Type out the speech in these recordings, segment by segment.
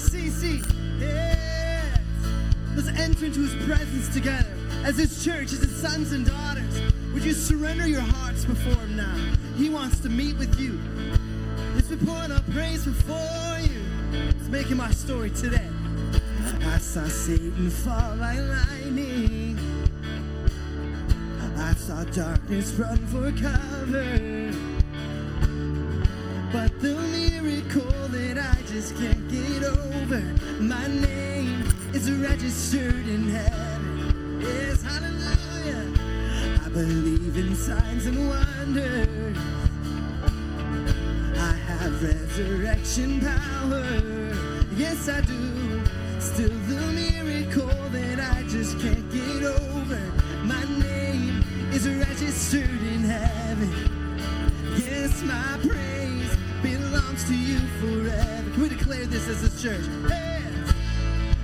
RCC. Yes. Let's enter into his presence together as his church, as his sons and daughters. Would you surrender your hearts before him now? He wants to meet with you. As we pour out our praise before you, it's making our story today. I saw Satan fall like lightning. I saw darkness run for cover. But the just can't get over, my name is registered in heaven. Yes, hallelujah. I believe in signs and wonders. I have resurrection power. Yes, I do. Still the miracle that I just can't get over. My name is registered in heaven. Yes, my praise to you forever. Can we declare this as a church?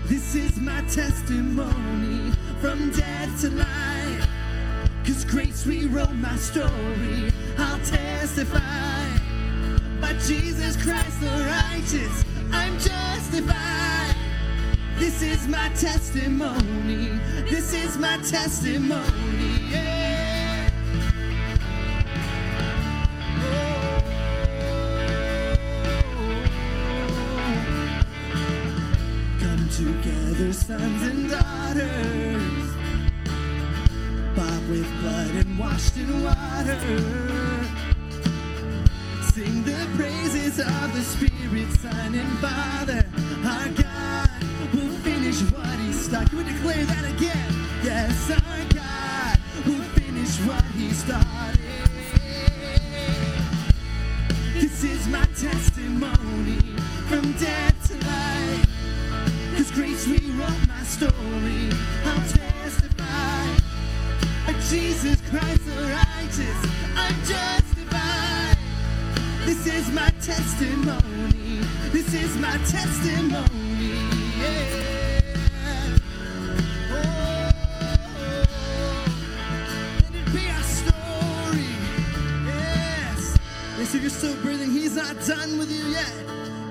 This is my testimony from death to life. Cause grace rewrote my story. I'll testify. By Jesus Christ the righteous, I'm justified. This is my testimony. This is my testimony. Sons and daughters, bought with blood and washed in water. Sing the praises of the Spirit, Son, and Father. Jesus Christ the righteous, I'm justified. This is my testimony. This is my testimony. Yeah. Oh, let it be our story. Yes. Yes, if you're still breathing, he's not done with you yet.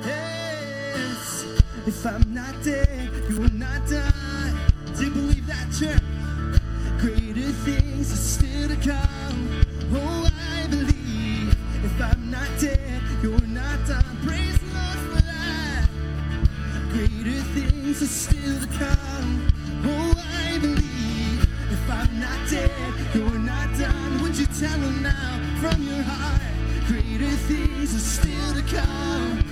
Yes. If I'm not dead, you will not die. Do you believe that, church? Greater things are still to come. Oh, I believe. If I'm not dead, you're not done. Praise for that. Greater things are still to come. Oh, I believe. If I'm not dead, you're not done. Would you tell him now from your heart? Greater things are still to come.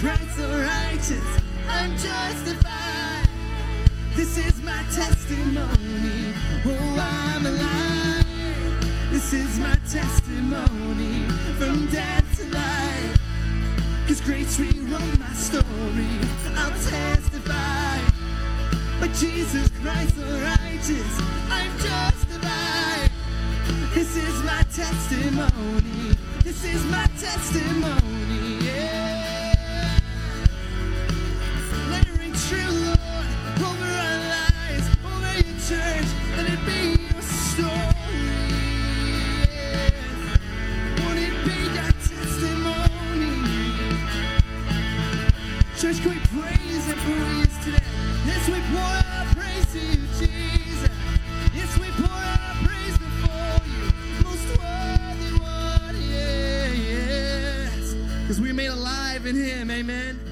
Christ the righteous, I'm justified. This is my testimony. Oh, I'm alive. This is my testimony from death to life. Cause grace rewrote my story. I'll testify. But Jesus Christ the righteous, I'm justified. This is my testimony. This is my testimony. In Him, amen.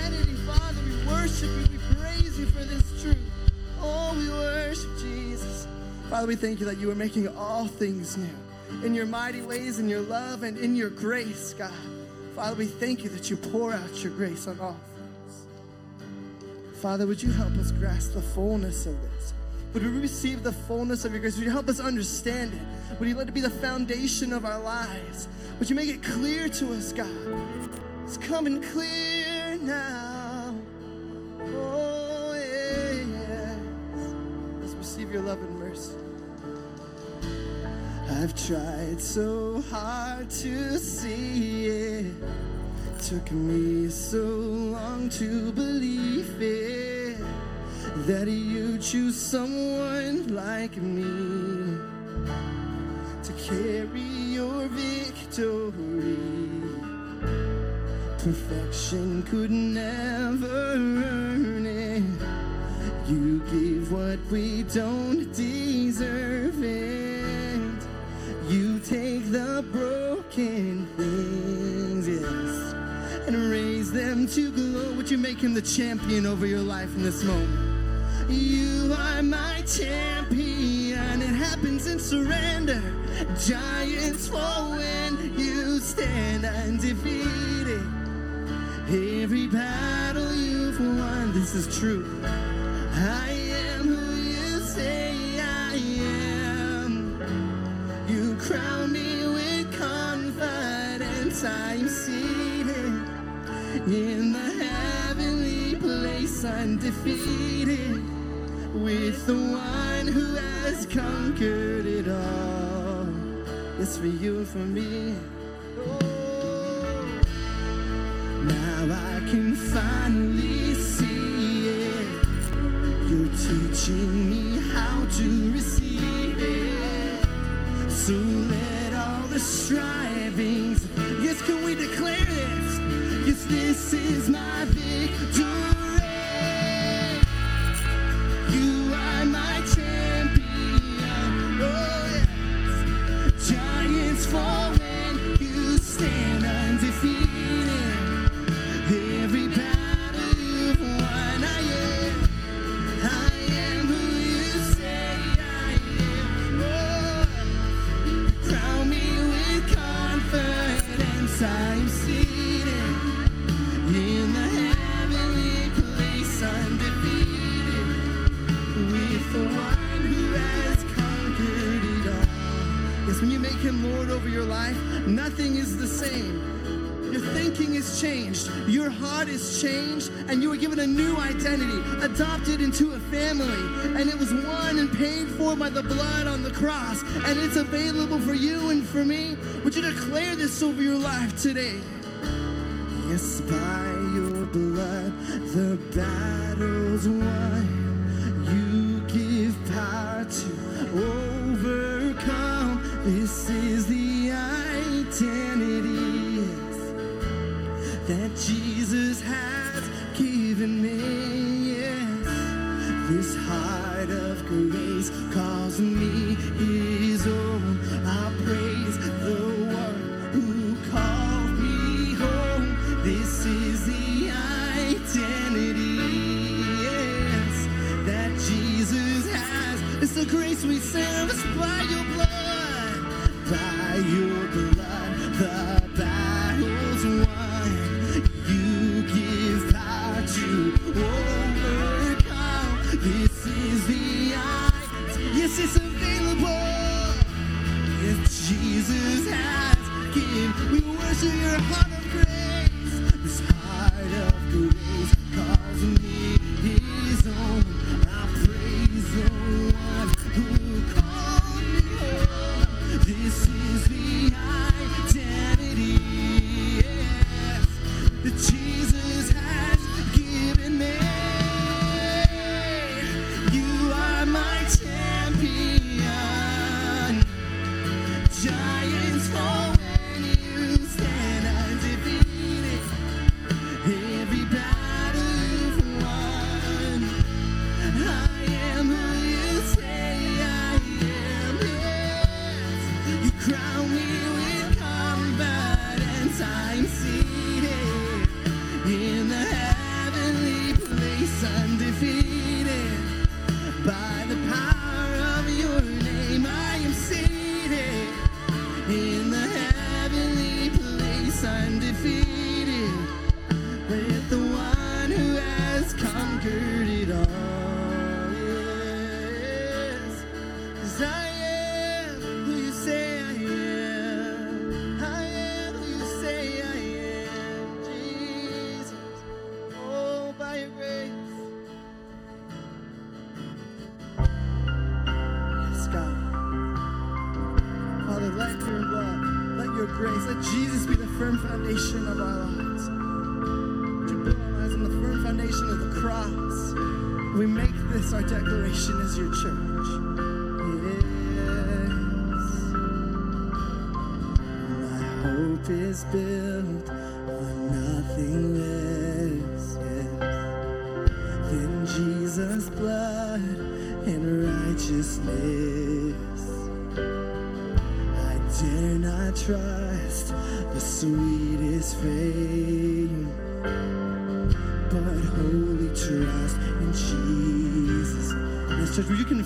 Identity. Father, we worship you. We praise you for this truth. Oh, we worship Jesus. Father, we thank you that you are making all things new in your mighty ways, in your love, and in your grace, God. Father, we thank you that you pour out your grace on all things. Father, would you help us grasp the fullness of this? Would we receive the fullness of your grace? Would you help us understand it? Would you let it be the foundation of our lives? Would you make it clear to us, God? It's coming clear now. Oh, yes. Let's receive your love and mercy. I've tried so hard to see it. Took me so long to believe it that you choose someone like me to carry your victory. Perfection could never earn it. You give what we don't deserve it. You take the broken things, yes, and raise them to glow. Would you make him the champion over your life in this moment? You are my champion. It happens in surrender. Giants fall when you stand undefeated. Every battle you've won, this is true. I am who you say I am. You crown me with confidence. I'm seated in the heavenly place, undefeated, with the one who has conquered it all. It's for you and for me. Now I can finally see it. You're teaching me how to receive it. So let all the strivings, yes, can we declare this? Yes, this is my victory. the blood on the cross, and it's available for you and for me. Would you declare this over your life today? Yes, by your blood, the battle's won.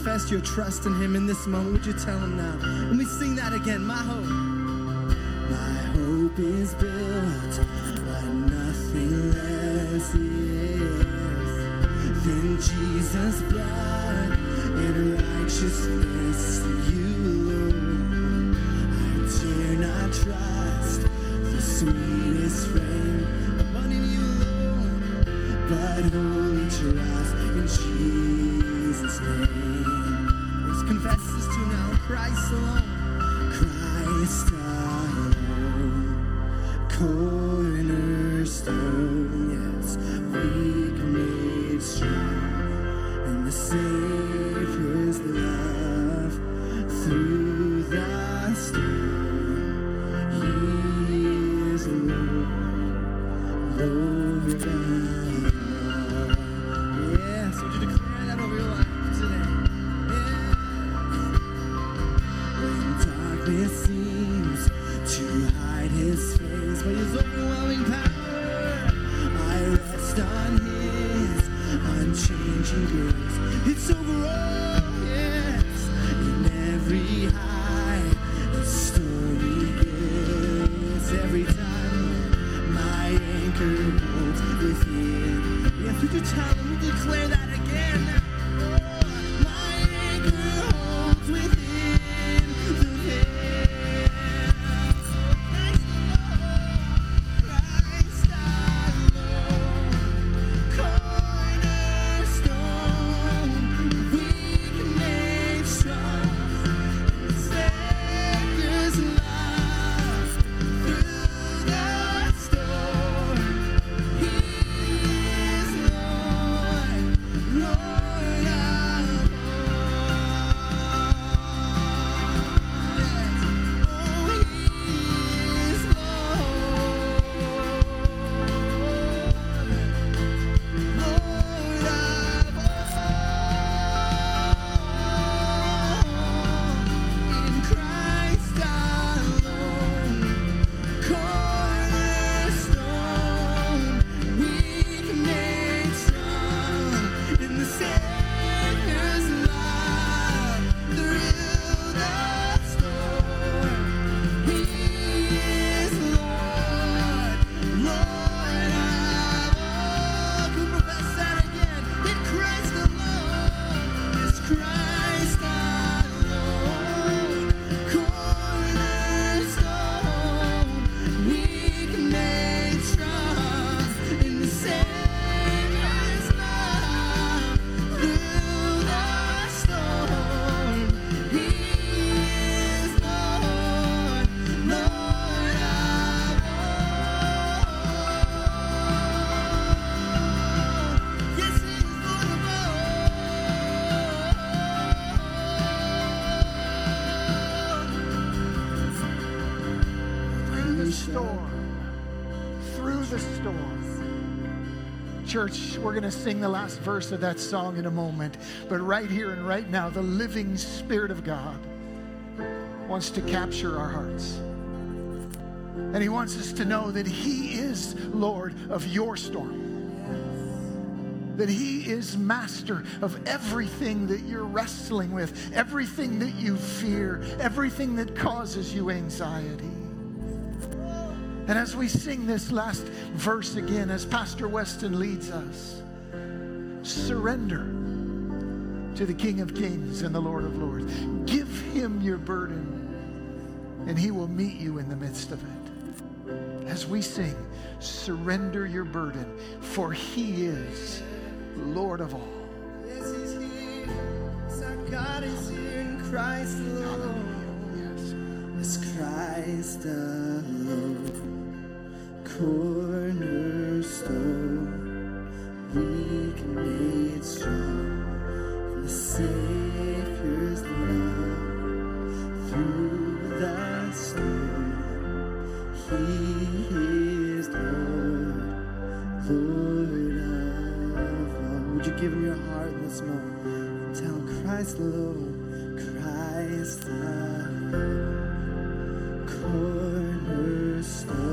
confess your trust in Him in this moment, would you tell Him now? And we sing that again, my hope. My hope is built on nothing less is than Jesus' blood and righteousness. You alone, I dare not trust the sweetest friend, but in you alone, but wholly trust in Jesus confesses to now Christ alone. Christ alone. Cold Church, we're going to sing the last verse of that song in a moment. But right here and right now, the living Spirit of God wants to capture our hearts. And He wants us to know that He is Lord of your storm. That He is master of everything that you're wrestling with, everything that you fear, everything that causes you anxiety. And as we sing this last verse again, as Pastor Weston leads us, surrender to the King of Kings and the Lord of Lords. Give him your burden, and he will meet you in the midst of it. As we sing, surrender your burden, for he is Lord of all. Yes, he's here. Our God is here in Christ alone. Yes. Yes, Christ alone. Cornerstone, weak made strong. The Savior's love, through storm, He is Lord, Lord of all. Would you give Him your heart moment? Tell Christ Christ cornerstone,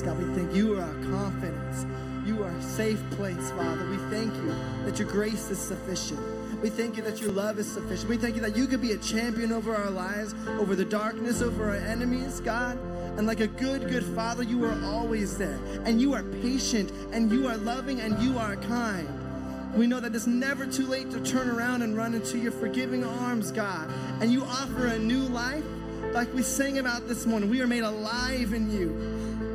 Yes, God, we thank you are our confidence. You are a safe place, Father. We thank you that your grace is sufficient. We thank you that your love is sufficient. We thank you that you could be a champion over our lives, over the darkness, over our enemies, God. And like a good, good Father, you are always there. And you are patient, and you are loving, and you are kind. We know that it's never too late to turn around and run into your forgiving arms, God. And you offer a new life, like we sang about this morning. We are made alive in you.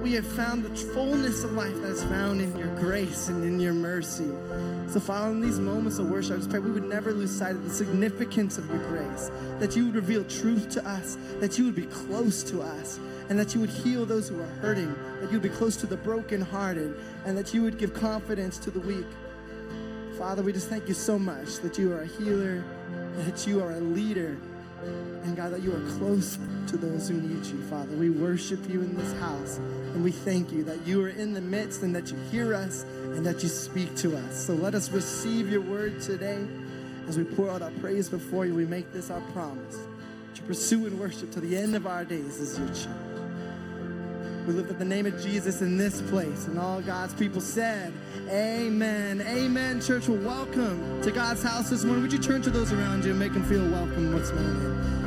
We have found the fullness of life that is found in your grace and in your mercy. So, in these moments of worship, I just pray we would never lose sight of the significance of your grace, that you would reveal truth to us, that you would be close to us, and that you would heal those who are hurting, that you would be close to the brokenhearted, and that you would give confidence to the weak. Father, we just thank you so much that you are a healer, that you are a leader, and God, that you are close to those who need you, Father. We worship you in this house, and we thank you that you are in the midst and that you hear us and that you speak to us. So let us receive your word today as we pour out our praise before you. We make this our promise to pursue and worship to the end of our days as your church. We lift up the name of Jesus in this place. And all God's people said, Amen. Amen, church. Well, welcome to God's house this morning. Would you turn to those around you and make them feel welcome once more?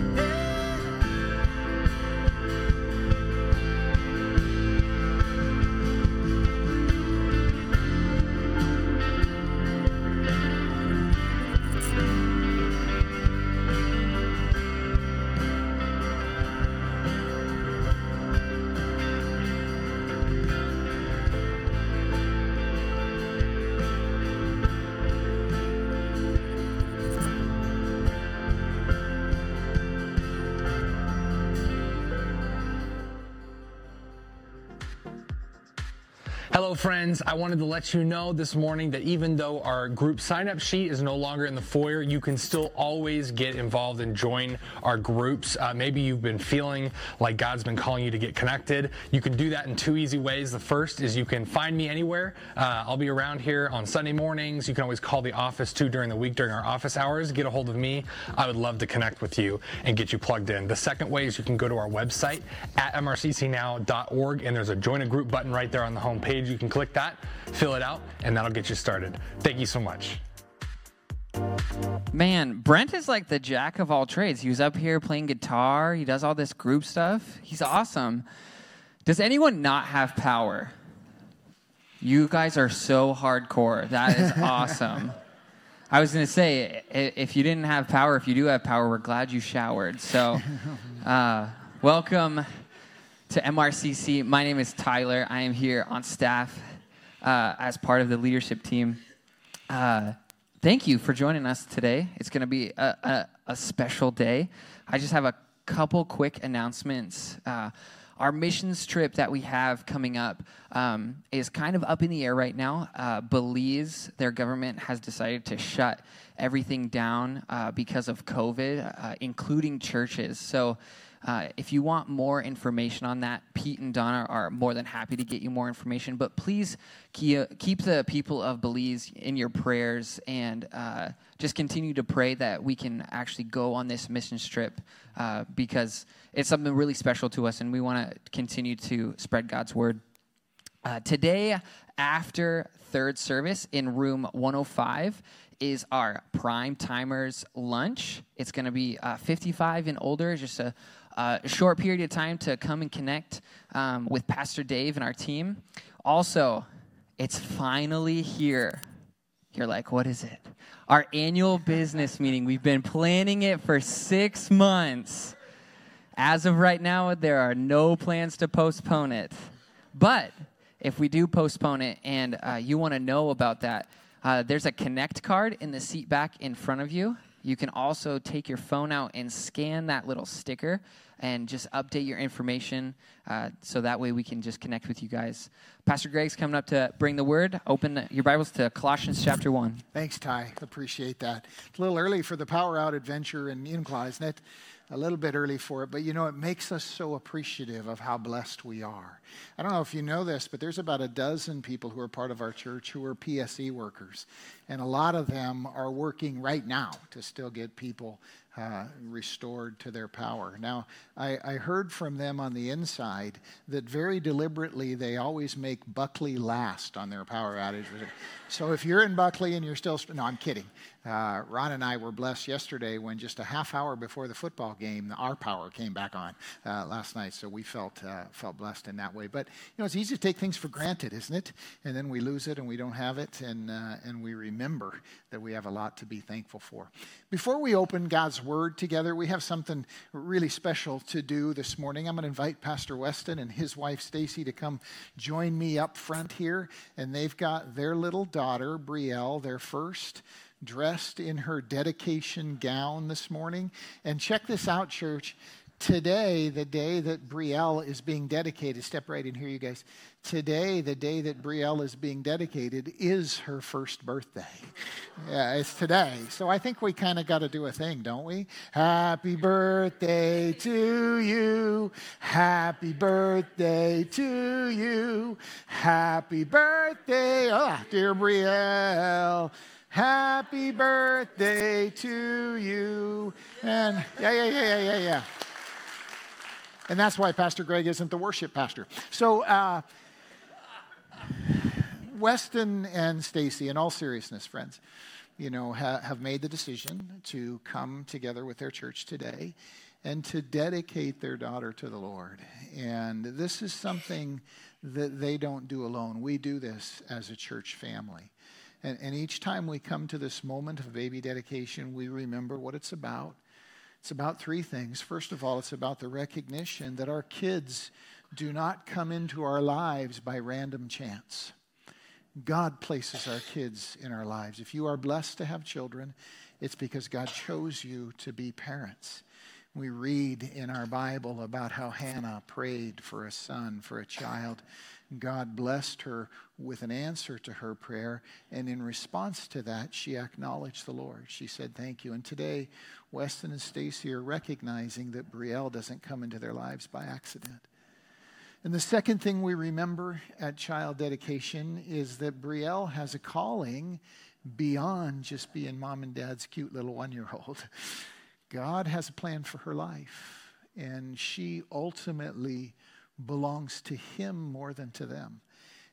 Hello, friends. I wanted to let you know this morning that even though our group sign up sheet is no longer in the foyer, you can still always get involved and join our groups. Uh, maybe you've been feeling like God's been calling you to get connected. You can do that in two easy ways. The first is you can find me anywhere. Uh, I'll be around here on Sunday mornings. You can always call the office too during the week during our office hours. Get a hold of me. I would love to connect with you and get you plugged in. The second way is you can go to our website at mrccnow.org and there's a join a group button right there on the home page. You can click that, fill it out, and that'll get you started. Thank you so much. Man, Brent is like the jack of all trades. He was up here playing guitar. He does all this group stuff. He's awesome. Does anyone not have power? You guys are so hardcore. That is awesome. I was going to say, if you didn't have power, if you do have power, we're glad you showered. So, uh, welcome to MRCC. My name is Tyler. I am here on staff uh, as part of the leadership team. Uh, thank you for joining us today. It's going to be a, a, a special day. I just have a couple quick announcements. Uh, our missions trip that we have coming up um, is kind of up in the air right now. Uh, Belize, their government has decided to shut everything down uh, because of COVID, uh, including churches. So, uh, if you want more information on that, Pete and Donna are more than happy to get you more information. But please keep, keep the people of Belize in your prayers and uh, just continue to pray that we can actually go on this mission trip uh, because it's something really special to us and we want to continue to spread God's word. Uh, today, after third service in room 105, is our prime timers lunch. It's going to be uh, 55 and older, just a, a short period of time to come and connect um, with Pastor Dave and our team. Also, it's finally here. You're like, what is it? Our annual business meeting. We've been planning it for six months. As of right now, there are no plans to postpone it. But if we do postpone it and uh, you want to know about that, uh, there's a Connect card in the seat back in front of you. You can also take your phone out and scan that little sticker and just update your information uh, so that way we can just connect with you guys. Pastor Greg's coming up to bring the word. Open your Bibles to Colossians chapter 1. Thanks, Ty. Appreciate that. It's a little early for the Power Out adventure in Enumclaw, isn't it? A little bit early for it, but you know, it makes us so appreciative of how blessed we are. I don't know if you know this, but there's about a dozen people who are part of our church who are PSE workers. And a lot of them are working right now to still get people uh, restored to their power. Now, I, I, heard from them on the inside that very deliberately they always make Buckley last on their power outage. So if you're in Buckley and you're still, no, I'm kidding. Uh, Ron and I were blessed yesterday when just a half hour before the football game, our power came back on uh, last night. So we felt uh, felt blessed in that way. But you know, it's easy to take things for granted, isn't it? And then we lose it and we don't have it, and uh, and we remember that we have a lot to be thankful for. Before we open God's Word together, we have something really special to do this morning. I'm going to invite Pastor Weston and his wife Stacy to come join me up front here, and they've got their little daughter Brielle, their first dressed in her dedication gown this morning. And check this out, church. Today, the day that Brielle is being dedicated, step right in here, you guys. Today, the day that Brielle is being dedicated, is her first birthday. Yeah, it's today. So I think we kind of got to do a thing, don't we? Happy birthday to you. Happy birthday to you. Happy birthday, oh, dear Brielle. Happy birthday to you. And yeah, yeah, yeah, yeah, yeah, yeah. And that's why Pastor Greg isn't the worship pastor. So, uh, Weston and Stacy, in all seriousness, friends, you know, ha- have made the decision to come together with their church today and to dedicate their daughter to the Lord. And this is something that they don't do alone. We do this as a church family. And, and each time we come to this moment of baby dedication, we remember what it's about. It's about three things. First of all, it's about the recognition that our kids do not come into our lives by random chance. God places our kids in our lives. If you are blessed to have children, it's because God chose you to be parents. We read in our Bible about how Hannah prayed for a son, for a child. God blessed her with an answer to her prayer. And in response to that, she acknowledged the Lord. She said, Thank you. And today, Weston and Stacy are recognizing that Brielle doesn't come into their lives by accident. And the second thing we remember at child dedication is that Brielle has a calling beyond just being mom and dad's cute little one year old. God has a plan for her life, and she ultimately belongs to Him more than to them.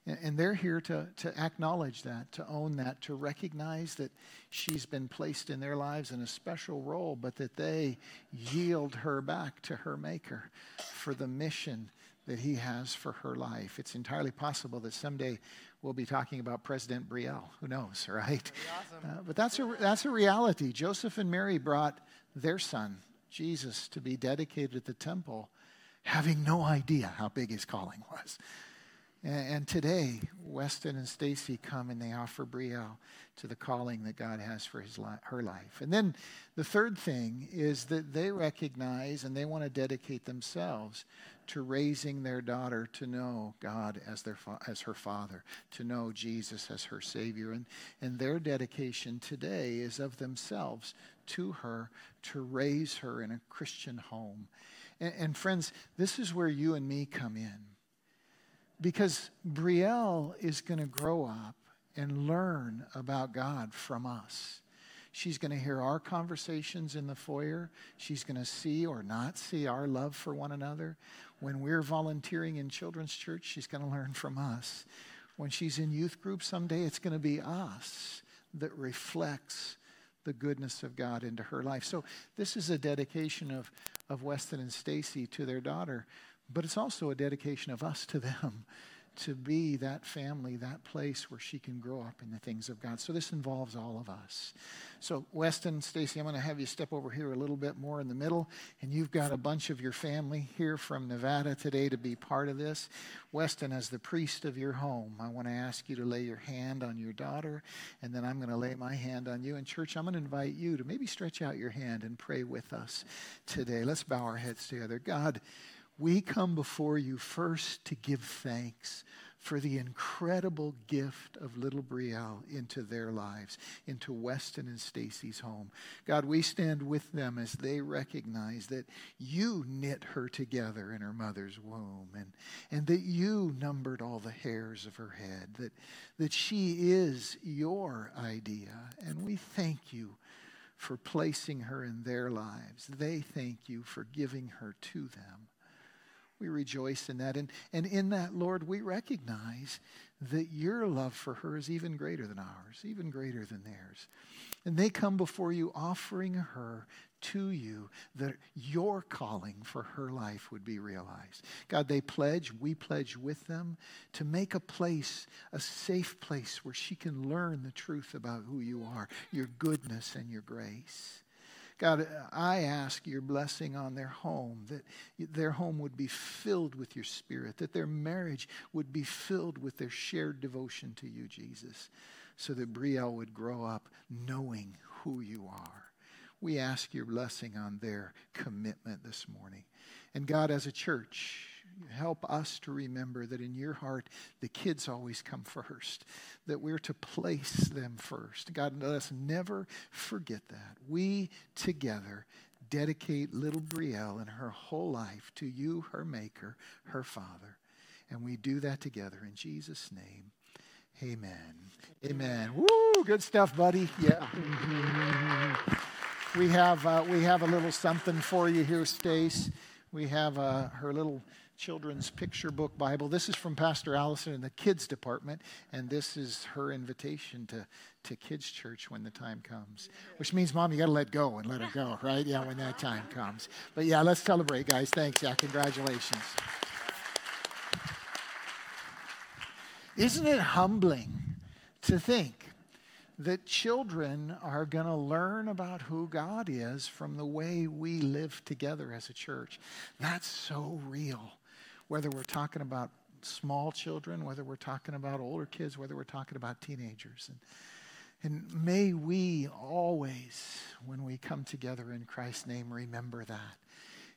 And they're here to, to acknowledge that, to own that, to recognize that she's been placed in their lives in a special role, but that they yield her back to her Maker for the mission that He has for her life. It's entirely possible that someday we'll be talking about President Brielle. Who knows, right? Awesome. Uh, but that's a, that's a reality. Joseph and Mary brought their son, Jesus, to be dedicated at the temple, having no idea how big his calling was. And, and today, Weston and Stacy come and they offer Brielle to the calling that God has for his li- her life. And then the third thing is that they recognize and they want to dedicate themselves to raising their daughter to know God as their fa- as her father, to know Jesus as her savior and and their dedication today is of themselves to her to raise her in a Christian home. And, and friends, this is where you and me come in. Because Brielle is going to grow up and learn about God from us. She's going to hear our conversations in the foyer. She's going to see or not see our love for one another. When we're volunteering in children's church, she's going to learn from us. When she's in youth group someday, it's going to be us that reflects the goodness of God into her life. So this is a dedication of, of Weston and Stacy to their daughter, but it's also a dedication of us to them to be that family, that place where she can grow up in the things of God. So this involves all of us. So Weston, Stacy, I'm going to have you step over here a little bit more in the middle, and you've got a bunch of your family here from Nevada today to be part of this. Weston, as the priest of your home, I want to ask you to lay your hand on your daughter, and then I'm going to lay my hand on you. And church, I'm going to invite you to maybe stretch out your hand and pray with us today. Let's bow our heads together. God, we come before you first to give thanks for the incredible gift of little Brielle into their lives, into Weston and Stacy's home. God, we stand with them as they recognize that you knit her together in her mother's womb and, and that you numbered all the hairs of her head, that, that she is your idea. And we thank you for placing her in their lives. They thank you for giving her to them. We rejoice in that. And, and in that, Lord, we recognize that your love for her is even greater than ours, even greater than theirs. And they come before you offering her to you that your calling for her life would be realized. God, they pledge, we pledge with them to make a place, a safe place where she can learn the truth about who you are, your goodness and your grace. God, I ask your blessing on their home, that their home would be filled with your spirit, that their marriage would be filled with their shared devotion to you, Jesus, so that Brielle would grow up knowing who you are. We ask your blessing on their commitment this morning. And God, as a church, help us to remember that in your heart, the kids always come first, that we're to place them first. God, let us never forget that. We together dedicate little Brielle and her whole life to you, her maker, her father. And we do that together in Jesus' name. Amen. Amen. Woo, good stuff, buddy. Yeah. We have, uh, we have a little something for you here, Stace. We have uh, her little children's picture book Bible. This is from Pastor Allison in the kids department, and this is her invitation to, to kids' church when the time comes. Which means, Mom, you got to let go and let her go, right? Yeah, when that time comes. But yeah, let's celebrate, guys. Thanks. Yeah, congratulations. Isn't it humbling to think that children are going to learn about who God is from the way we live together as a church? That's so real. Whether we're talking about small children, whether we're talking about older kids, whether we're talking about teenagers. And, and may we always, when we come together in Christ's name, remember that.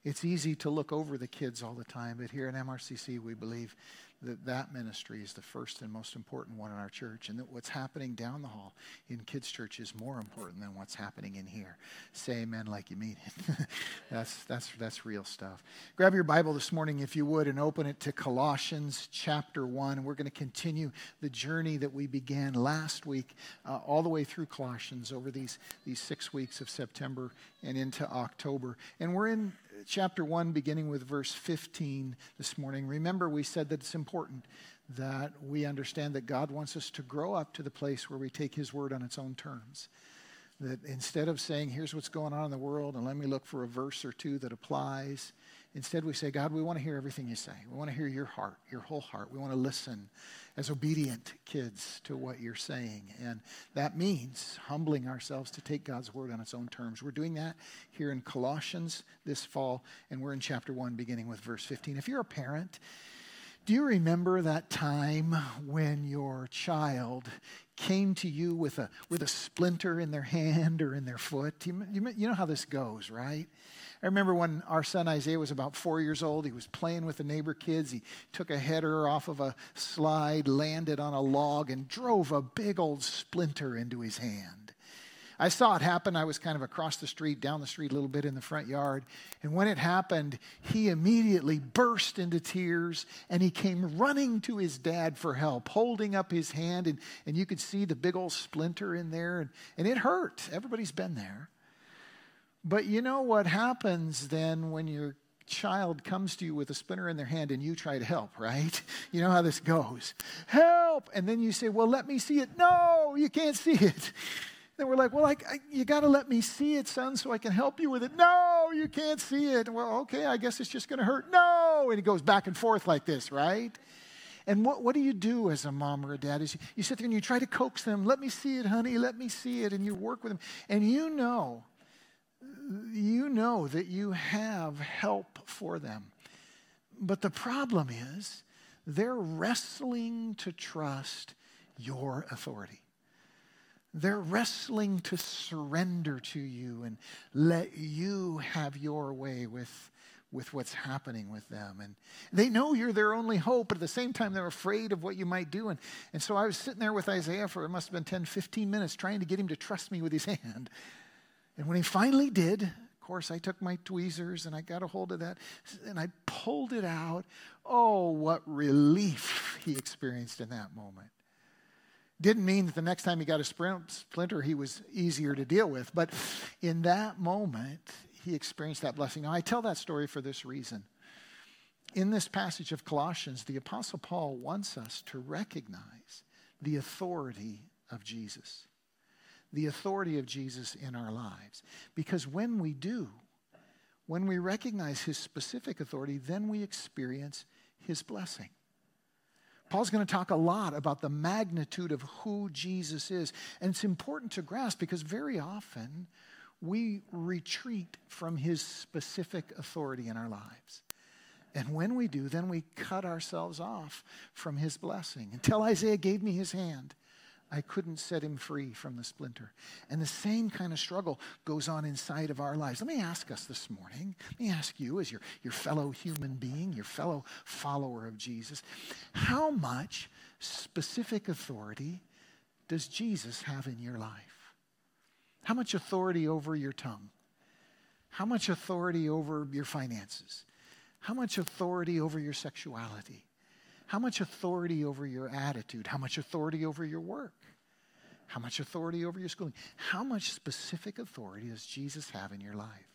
It's easy to look over the kids all the time, but here in MRCC, we believe that that ministry is the first and most important one in our church, and that what's happening down the hall in kids' church is more important than what's happening in here. Say amen like you mean it. that's, that's, that's real stuff. Grab your Bible this morning, if you would, and open it to Colossians chapter 1. We're going to continue the journey that we began last week, uh, all the way through Colossians over these, these six weeks of September and into October. And we're in chapter 1, beginning with verse 15 this morning. Remember, we said that it's important that we understand that God wants us to grow up to the place where we take His word on its own terms. That instead of saying, here's what's going on in the world, and let me look for a verse or two that applies, instead we say, God, we want to hear everything you say. We want to hear your heart, your whole heart. We want to listen as obedient kids to what you're saying. And that means humbling ourselves to take God's word on its own terms. We're doing that here in Colossians this fall, and we're in chapter 1, beginning with verse 15. If you're a parent, Do you remember that time when your child came to you with a, with a splinter in their hand or in their foot? You, you, you know how this goes, right? I remember when our son Isaiah was about four years old, he was playing with the neighbor kids. He took a header off of a slide, landed on a log, and drove a big old splinter into his hand. I saw it happen. I was kind of across the street, down the street a little bit in the front yard. And when it happened, he immediately burst into tears and he came running to his dad for help, holding up his hand. And, and you could see the big old splinter in there. And, and it hurt. Everybody's been there. But you know what happens then when your child comes to you with a splinter in their hand and you try to help, right? You know how this goes. Help! And then you say, Well, let me see it. No, you can't see it. Then we're like, well, I, I, you got to let me see it, son, so I can help you with it. No, you can't see it. Well, okay, I guess it's just going to hurt. No. And it goes back and forth like this, right? And what, what do you do as a mom or a dad? Is you, you sit there and you try to coax them, let me see it, honey, let me see it, and you work with them. And you know, you know that you have help for them. But the problem is, they're wrestling to trust your authority. They're wrestling to surrender to you and let you have your way with, with what's happening with them. And they know you're their only hope, but at the same time, they're afraid of what you might do. And, and so I was sitting there with Isaiah for it must have been 10, 15 minutes trying to get him to trust me with his hand. And when he finally did, of course, I took my tweezers and I got a hold of that and I pulled it out. Oh, what relief he experienced in that moment. Didn't mean that the next time he got a splinter, he was easier to deal with. But in that moment, he experienced that blessing. Now, I tell that story for this reason. In this passage of Colossians, the Apostle Paul wants us to recognize the authority of Jesus, the authority of Jesus in our lives. Because when we do, when we recognize his specific authority, then we experience his blessing. Paul's going to talk a lot about the magnitude of who Jesus is. And it's important to grasp because very often we retreat from his specific authority in our lives. And when we do, then we cut ourselves off from his blessing. Until Isaiah gave me his hand, I couldn't set him free from the splinter. And the same kind of struggle goes on inside of our lives. Let me ask us this morning, let me ask you, as your, your fellow human being, your fellow follower of Jesus, how much specific authority does Jesus have in your life? How much authority over your tongue? How much authority over your finances? How much authority over your sexuality? How much authority over your attitude? How much authority over your work? How much authority over your schooling? How much specific authority does Jesus have in your life?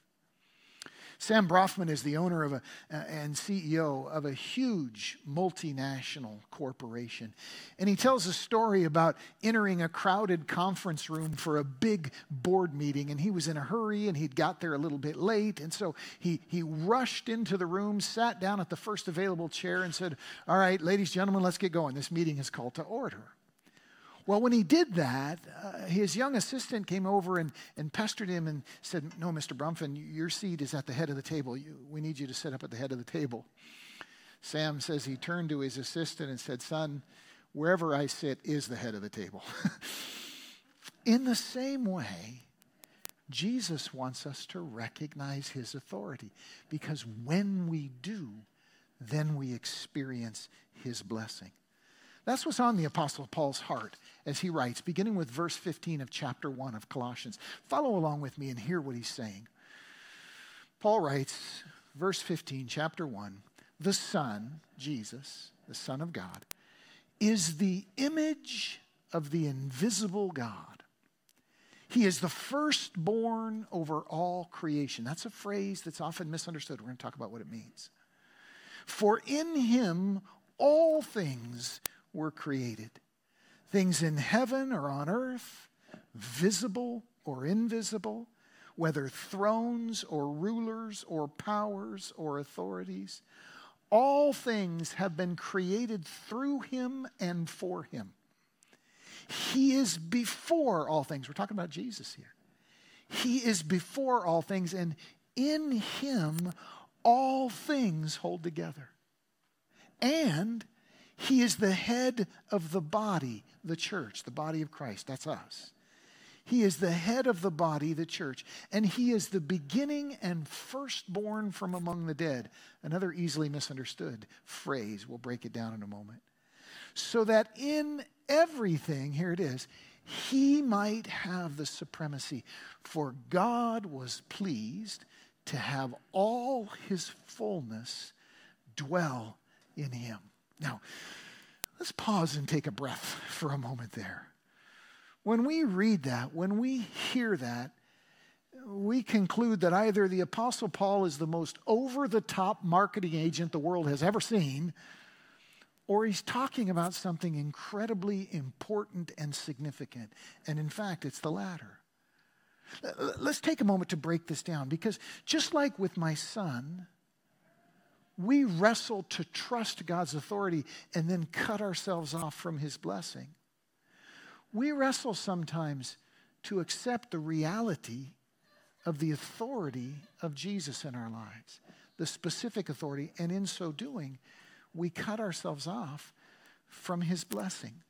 Sam Bronfman is the owner of a, uh, and CEO of a huge multinational corporation. And he tells a story about entering a crowded conference room for a big board meeting. And he was in a hurry and he'd got there a little bit late. And so he, he rushed into the room, sat down at the first available chair, and said, All right, ladies, and gentlemen, let's get going. This meeting is called to order. Well, when he did that, uh, his young assistant came over and, and pestered him and said, No, Mr. Bronfman, your seat is at the head of the table. You, we need you to sit up at the head of the table. Sam says he turned to his assistant and said, Son, wherever I sit is the head of the table. In the same way, Jesus wants us to recognize his authority because when we do, then we experience his blessing. That's what's on the Apostle Paul's heart as he writes, beginning with verse 15 of chapter 1 of Colossians. Follow along with me and hear what he's saying. Paul writes, verse 15, chapter 1 The Son, Jesus, the Son of God, is the image of the invisible God. He is the firstborn over all creation. That's a phrase that's often misunderstood. We're going to talk about what it means. For in him all things were created things in heaven or on earth, visible or invisible, whether thrones or rulers or powers or authorities. All things have been created through him and for him. He is before all things. We're talking about Jesus here. He is before all things, and in him all things hold together. And He is the head of the body, the church, the body of Christ. That's us. He is the head of the body, the church, and he is the beginning and firstborn from among the dead. Another easily misunderstood phrase. We'll break it down in a moment. So that in everything, here it is, he might have the supremacy. For God was pleased to have all his fullness dwell in him. Now, let's pause and take a breath for a moment there. When we read that, when we hear that, we conclude that either the Apostle Paul is the most over the top marketing agent the world has ever seen, or he's talking about something incredibly important and significant. And in fact, it's the latter. Let's take a moment to break this down because just like with my son, we wrestle to trust God's authority and then cut ourselves off from his blessing. We wrestle sometimes to accept the reality of the authority of Jesus in our lives, the specific authority, and in so doing, we cut ourselves off from his blessing.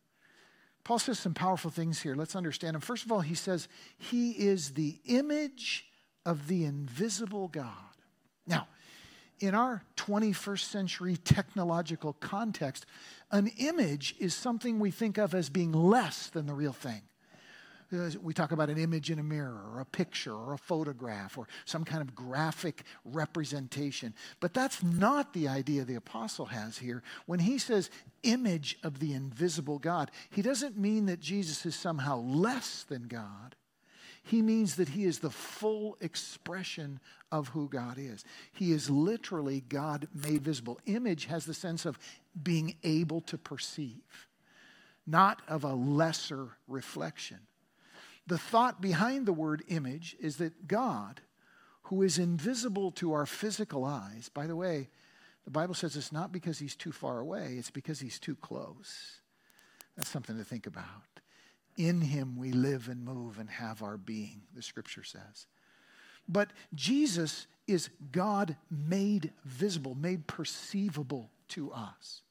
Paul says some powerful things here. Let's understand him. First of all, he says he is the image of the invisible God. Now, in our 21st century technological context, an image is something we think of as being less than the real thing. We talk about an image in a mirror, or a picture, or a photograph, or some kind of graphic representation. But that's not the idea the apostle has here. When he says image of the invisible God, he doesn't mean that Jesus is somehow less than God. He means that he is the full expression of who God is. He is literally God made visible. Image has the sense of being able to perceive, not of a lesser reflection. The thought behind the word image is that God, who is invisible to our physical eyes, by the way, the Bible says it's not because he's too far away, it's because he's too close. That's something to think about. In him we live and move and have our being, the scripture says. But Jesus is God made visible, made perceivable to us.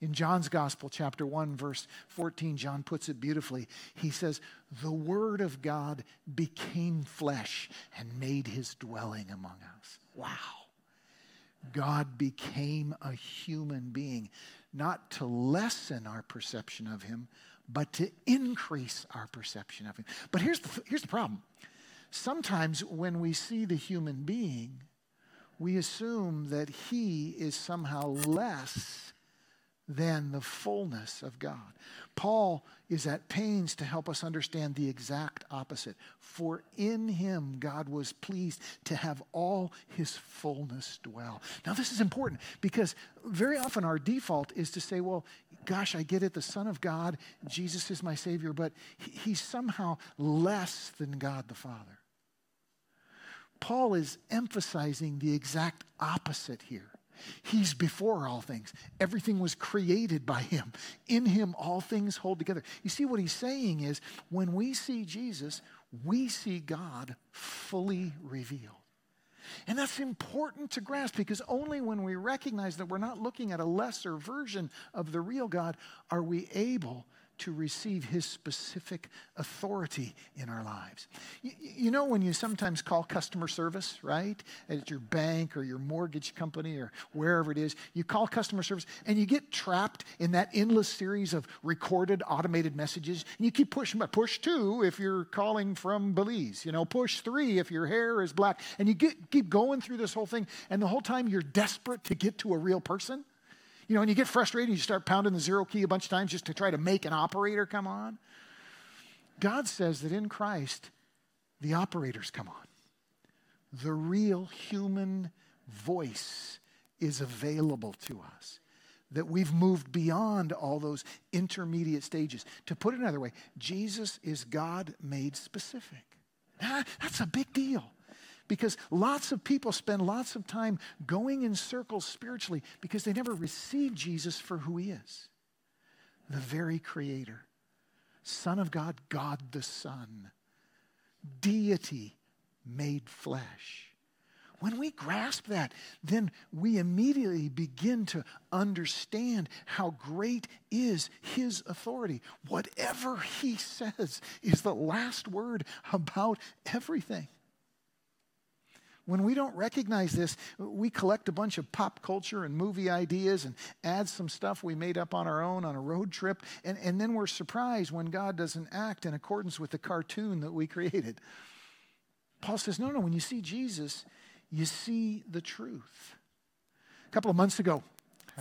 In John's Gospel, chapter 1, verse 14, John puts it beautifully. He says, The Word of God became flesh and made his dwelling among us. Wow. God became a human being, not to lessen our perception of him, but to increase our perception of him. But here's the, here's the problem. Sometimes when we see the human being, we assume that he is somehow less than the fullness of God. Paul is at pains to help us understand the exact opposite. For in him God was pleased to have all his fullness dwell. Now, this is important because very often our default is to say, well, gosh, I get it, the Son of God, Jesus is my Savior, but he- he's somehow less than God the Father. Paul is emphasizing the exact opposite here. He's before all things. Everything was created by him. In him, all things hold together. You see, what he's saying is when we see Jesus, we see God fully revealed. And that's important to grasp because only when we recognize that we're not looking at a lesser version of the real God are we able to receive his specific authority in our lives. You, you know, when you sometimes call customer service, right? At your bank or your mortgage company or wherever it is, you call customer service and you get trapped in that endless series of recorded automated messages. And you keep pushing, push two if you're calling from Belize, you know, push three if your hair is black. And you get, keep going through this whole thing. And the whole time you're desperate to get to a real person. You know, and you get frustrated, you start pounding the zero key a bunch of times just to try to make an operator come on. God says that in Christ, the operators come on. The real human voice is available to us. That we've moved beyond all those intermediate stages. To put it another way, Jesus is God made specific. Ah, That's a big deal because lots of people spend lots of time going in circles spiritually because they never received Jesus for who he is the very creator, Son of God, God the Son, deity made flesh. When we grasp that, then we immediately begin to understand how great is his authority. Whatever he says is the last word about everything. When we don't recognize this, we collect a bunch of pop culture and movie ideas and add some stuff we made up on our own on a road trip, and, and then we're surprised when God doesn't act in accordance with the cartoon that we created. Paul says, no, no, when you see Jesus, you see the truth. A couple of months ago,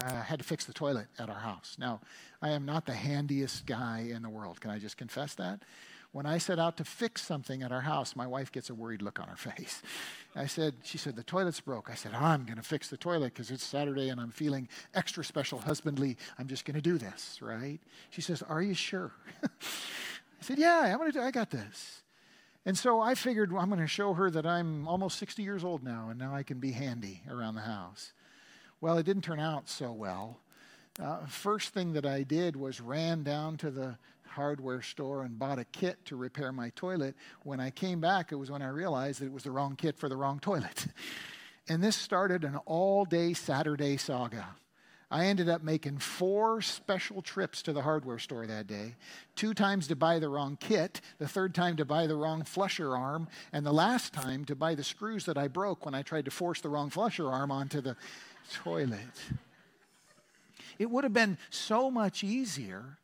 I had to fix the toilet at our house. Now, I am not the handiest guy in the world. Can I just confess that? When I set out to fix something at our house, my wife gets a worried look on her face. I said, she said, the toilet's broke. I said, I'm going to fix the toilet because it's Saturday and I'm feeling extra special husbandly. I'm just going to do this, right? She says, Are you sure? I said, Yeah, I'm going to do, I got this. And so I figured well, I'm going to show her that I'm almost 60 years old now and now I can be handy around the house. Well, it didn't turn out so well. Uh, first thing that I did was ran down to the hardware store and bought a kit to repair my toilet. When I came back, it was when I realized that it was the wrong kit for the wrong toilet. and this started an all day Saturday saga. I ended up making four special trips to the hardware store that day. Two times to buy the wrong kit, the third time to buy the wrong flusher arm, and the last time to buy the screws that I broke when I tried to force the wrong flusher arm onto the toilet. It would have been so much easier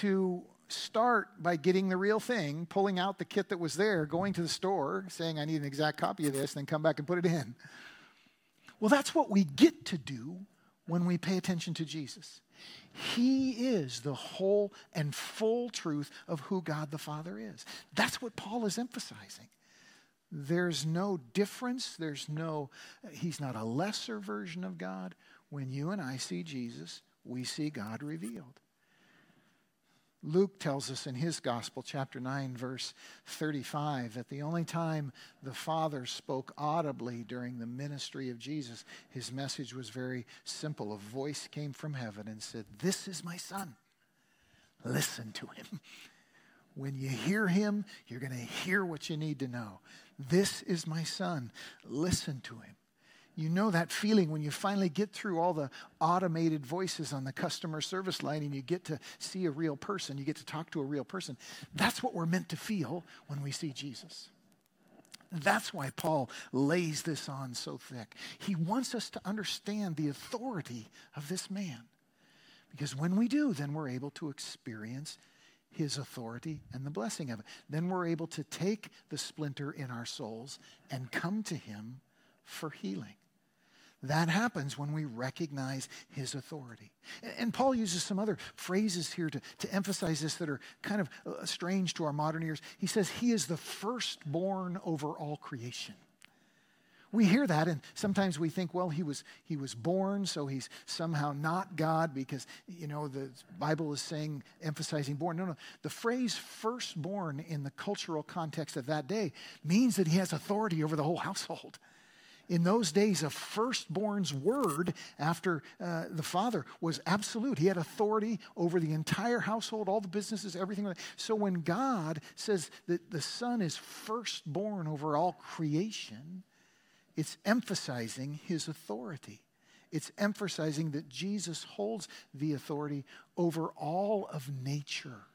to start by getting the real thing, pulling out the kit that was there, going to the store, saying, I need an exact copy of this, and then come back and put it in. Well, that's what we get to do when we pay attention to Jesus. He is the whole and full truth of who God the Father is. That's what Paul is emphasizing. There's no difference. There's no, he's not a lesser version of God. When you and I see Jesus, we see God revealed. Luke tells us in his gospel, chapter 9, verse 35, that the only time the Father spoke audibly during the ministry of Jesus, his message was very simple. A voice came from heaven and said, This is my Son. Listen to him. When you hear him, you're going to hear what you need to know. This is my Son. Listen to him. You know that feeling when you finally get through all the automated voices on the customer service line and you get to see a real person, you get to talk to a real person. That's what we're meant to feel when we see Jesus. That's why Paul lays this on so thick. He wants us to understand the authority of this man. Because when we do, then we're able to experience his authority and the blessing of it. Then we're able to take the splinter in our souls and come to him for healing. That happens when we recognize his authority. And Paul uses some other phrases here to, to emphasize this that are kind of uh, strange to our modern ears. He says, He is the firstborn over all creation. We hear that, and sometimes we think, well, he was, he was born, so he's somehow not God because, you know, the Bible is saying, emphasizing born. No, no. The phrase firstborn in the cultural context of that day means that he has authority over the whole household in those days, a firstborn's word after uh, the father was absolute. He had authority over the entire household, all the businesses, everything. So when God says that the son is firstborn over all creation, it's emphasizing his authority. It's emphasizing that Jesus holds the authority over all of nature.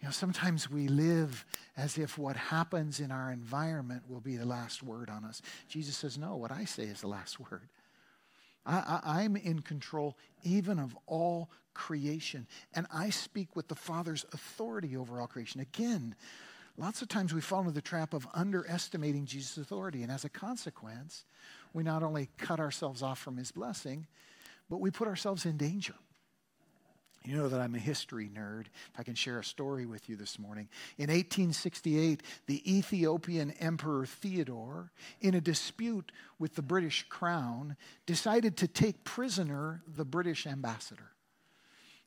You know, sometimes we live as if what happens in our environment will be the last word on us. Jesus says, No, what I say is the last word. I, am in control even of all creation, and I speak with the Father's authority over all creation. Again, lots of times we fall into the trap of underestimating Jesus' authority, and as a consequence, we not only cut ourselves off from his blessing, but we put ourselves in danger. You know that I'm a history nerd. If I can share a story with you this morning. In 1868, the Ethiopian Emperor Theodore, in a dispute with the British crown, decided to take prisoner the British ambassador.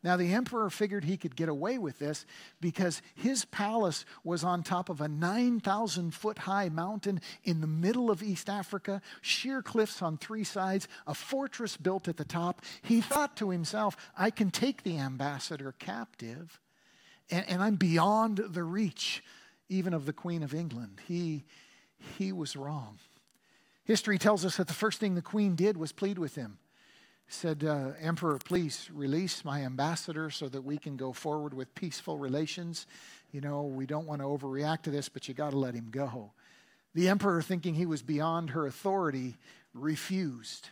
Now, the emperor figured he could get away with this because his palace was on top of a 9,000 foot high mountain in the middle of East Africa, sheer cliffs on three sides, a fortress built at the top. He thought to himself, I can take the ambassador captive, and, and I'm beyond the reach even of the Queen of England. He, he was wrong. History tells us that the first thing the queen did was plead with him. Said, uh, Emperor, please release my ambassador so that we can go forward with peaceful relations. You know, we don't want to overreact to this, but you got to let him go. The emperor, thinking he was beyond her authority, refused.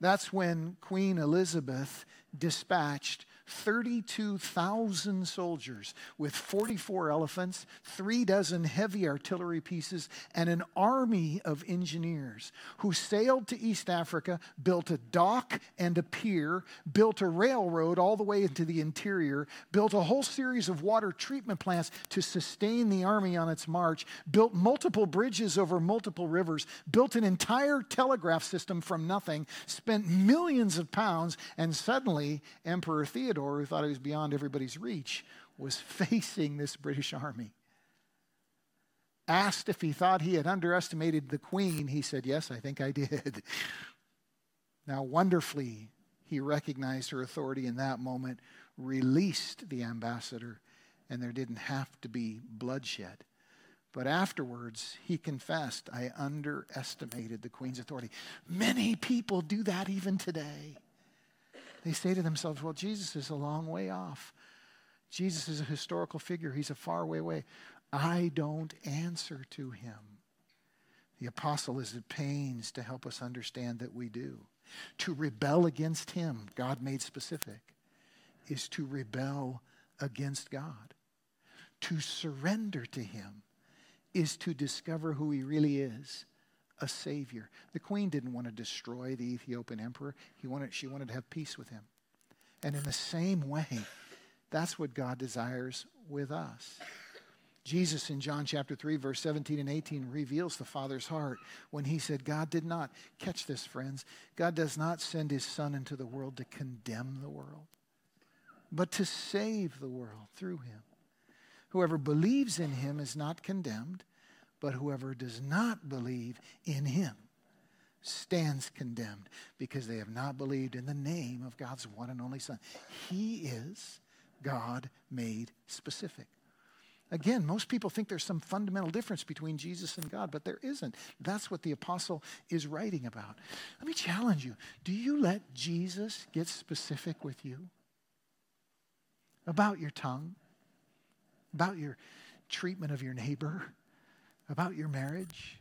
That's when Queen Elizabeth dispatched 32,000 soldiers with 44 elephants, three dozen heavy artillery pieces, and an army of engineers who sailed to East Africa, built a dock and a pier, built a railroad all the way into the interior, built a whole series of water treatment plants to sustain the army on its march, built multiple bridges over multiple rivers, built an entire telegraph system from nothing, spent millions of pounds, and suddenly Emperor Theodore, who thought he was beyond everybody's reach, was facing this British army. Asked if he thought he had underestimated the queen, he said, Yes, I think I did. Now, wonderfully, he recognized her authority in that moment, released the ambassador, and there didn't have to be bloodshed. But afterwards, he confessed, I underestimated the queen's authority. Many people do that even today. They say to themselves, well, Jesus is a long way off. Jesus is a historical figure, he's a far way away. I don't answer to him. The apostle is at pains to help us understand that we do. To rebel against him, God made specific, is to rebel against God. To surrender to him is to discover who he really is a savior. The queen didn't want to destroy the Ethiopian emperor, he wanted, she wanted to have peace with him. And in the same way, that's what God desires with us. Jesus in John chapter 3, verse 17 and 18 reveals the Father's heart when he said, God did not, catch this, friends, God does not send his Son into the world to condemn the world, but to save the world through him. Whoever believes in him is not condemned, but whoever does not believe in him stands condemned because they have not believed in the name of God's one and only Son. He is God made specific. Again, most people think there's some fundamental difference between Jesus and God, but there isn't. That's what the apostle is writing about. Let me challenge you do you let Jesus get specific with you about your tongue, about your treatment of your neighbor, about your marriage,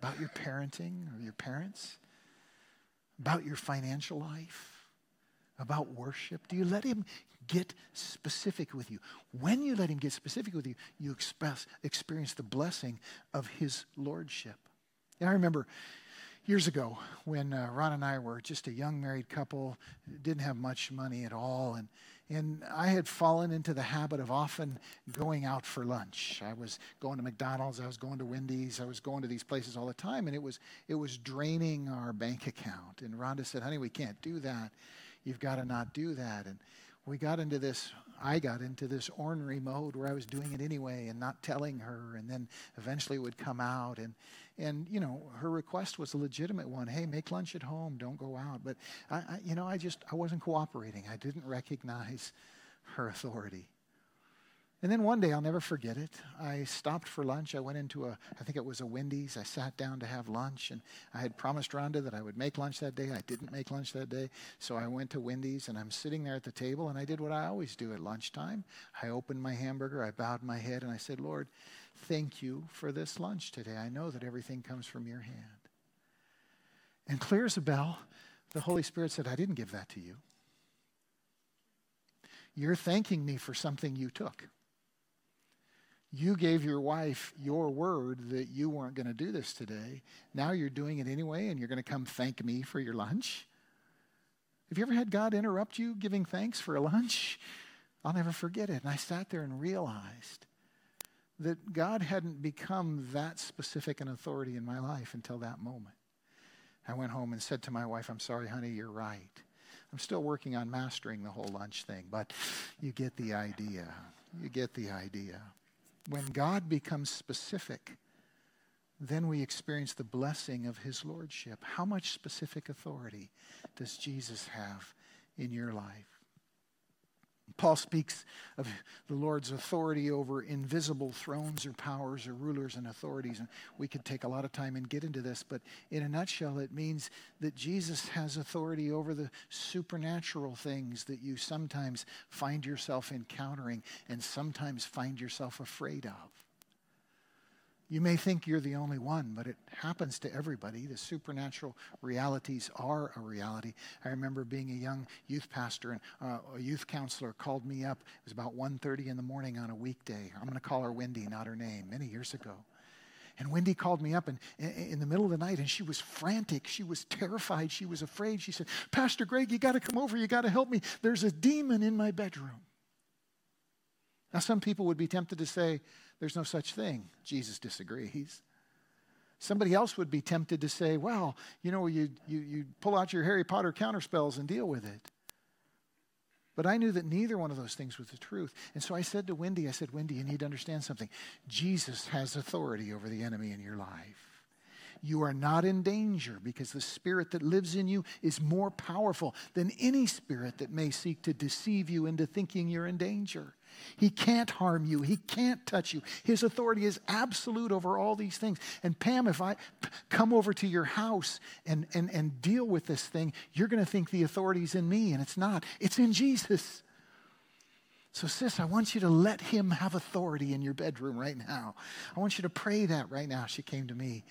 about your parenting or your parents, about your financial life, about worship? Do you let him get specific with you? When you let him get specific with you, you express, experience the blessing of his lordship. And I remember years ago when uh, Ron and I were just a young married couple, didn't have much money at all, and and I had fallen into the habit of often going out for lunch. I was going to McDonald's, I was going to Wendy's, I was going to these places all the time, and it was it was draining our bank account. And Rhonda said, "Honey, we can't do that. You've got to not do that." And we got into this I got into this ornery mode where I was doing it anyway and not telling her, and then eventually would come out. And, and you know, her request was a legitimate one. Hey, make lunch at home, don't go out. But, I, I, you know, I just, I wasn't cooperating. I didn't recognize her authority. And then one day, I'll never forget it. I stopped for lunch. I went into a, I think it was a Wendy's. I sat down to have lunch, and I had promised Rhonda that I would make lunch that day. I didn't make lunch that day. So I went to Wendy's, and I'm sitting there at the table, and I did what I always do at lunchtime. I opened my hamburger, I bowed my head, and I said, Lord, thank you for this lunch today. I know that everything comes from your hand. And clear as a bell, the Holy Spirit said, I didn't give that to you. You're thanking me for something you took you gave your wife your word that you weren't going to do this today. Now you're doing it anyway, and you're going to come thank me for your lunch. Have you ever had God interrupt you giving thanks for a lunch? I'll never forget it. And I sat there and realized that God hadn't become that specific an authority in my life until that moment. I went home and said to my wife, I'm sorry, honey, you're right. I'm still working on mastering the whole lunch thing, but you get the idea. You get the idea. When God becomes specific, then we experience the blessing of his lordship. How much specific authority does Jesus have in your life? Paul speaks of the Lord's authority over invisible thrones or powers or rulers and authorities. And we could take a lot of time and get into this, but in a nutshell, it means that Jesus has authority over the supernatural things that you sometimes find yourself encountering and sometimes find yourself afraid of. You may think you're the only one, but it happens to everybody. The supernatural realities are a reality. I remember being a young youth pastor, and uh, a youth counselor called me up. It was about 1.30 in the morning on a weekday. I'm going to call her Wendy, not her name, many years ago. And Wendy called me up and, in the middle of the night, and she was frantic. She was terrified. She was afraid. She said, Pastor Greg, you got to come over. You got to help me. There's a demon in my bedroom. Now, some people would be tempted to say, there's no such thing. Jesus disagrees. Somebody else would be tempted to say, well, you know, you, you, you pull out your Harry Potter counterspells and deal with it. But I knew that neither one of those things was the truth. And so I said to Wendy, I said, Wendy, you need to understand something. Jesus has authority over the enemy in your life. You are not in danger because the spirit that lives in you is more powerful than any spirit that may seek to deceive you into thinking you're in danger. He can't harm you. He can't touch you. His authority is absolute over all these things. And Pam, if I come over to your house and, and, and deal with this thing, you're going to think the authority's in me, and it's not. It's in Jesus. So, sis, I want you to let him have authority in your bedroom right now. I want you to pray that right now. She came to me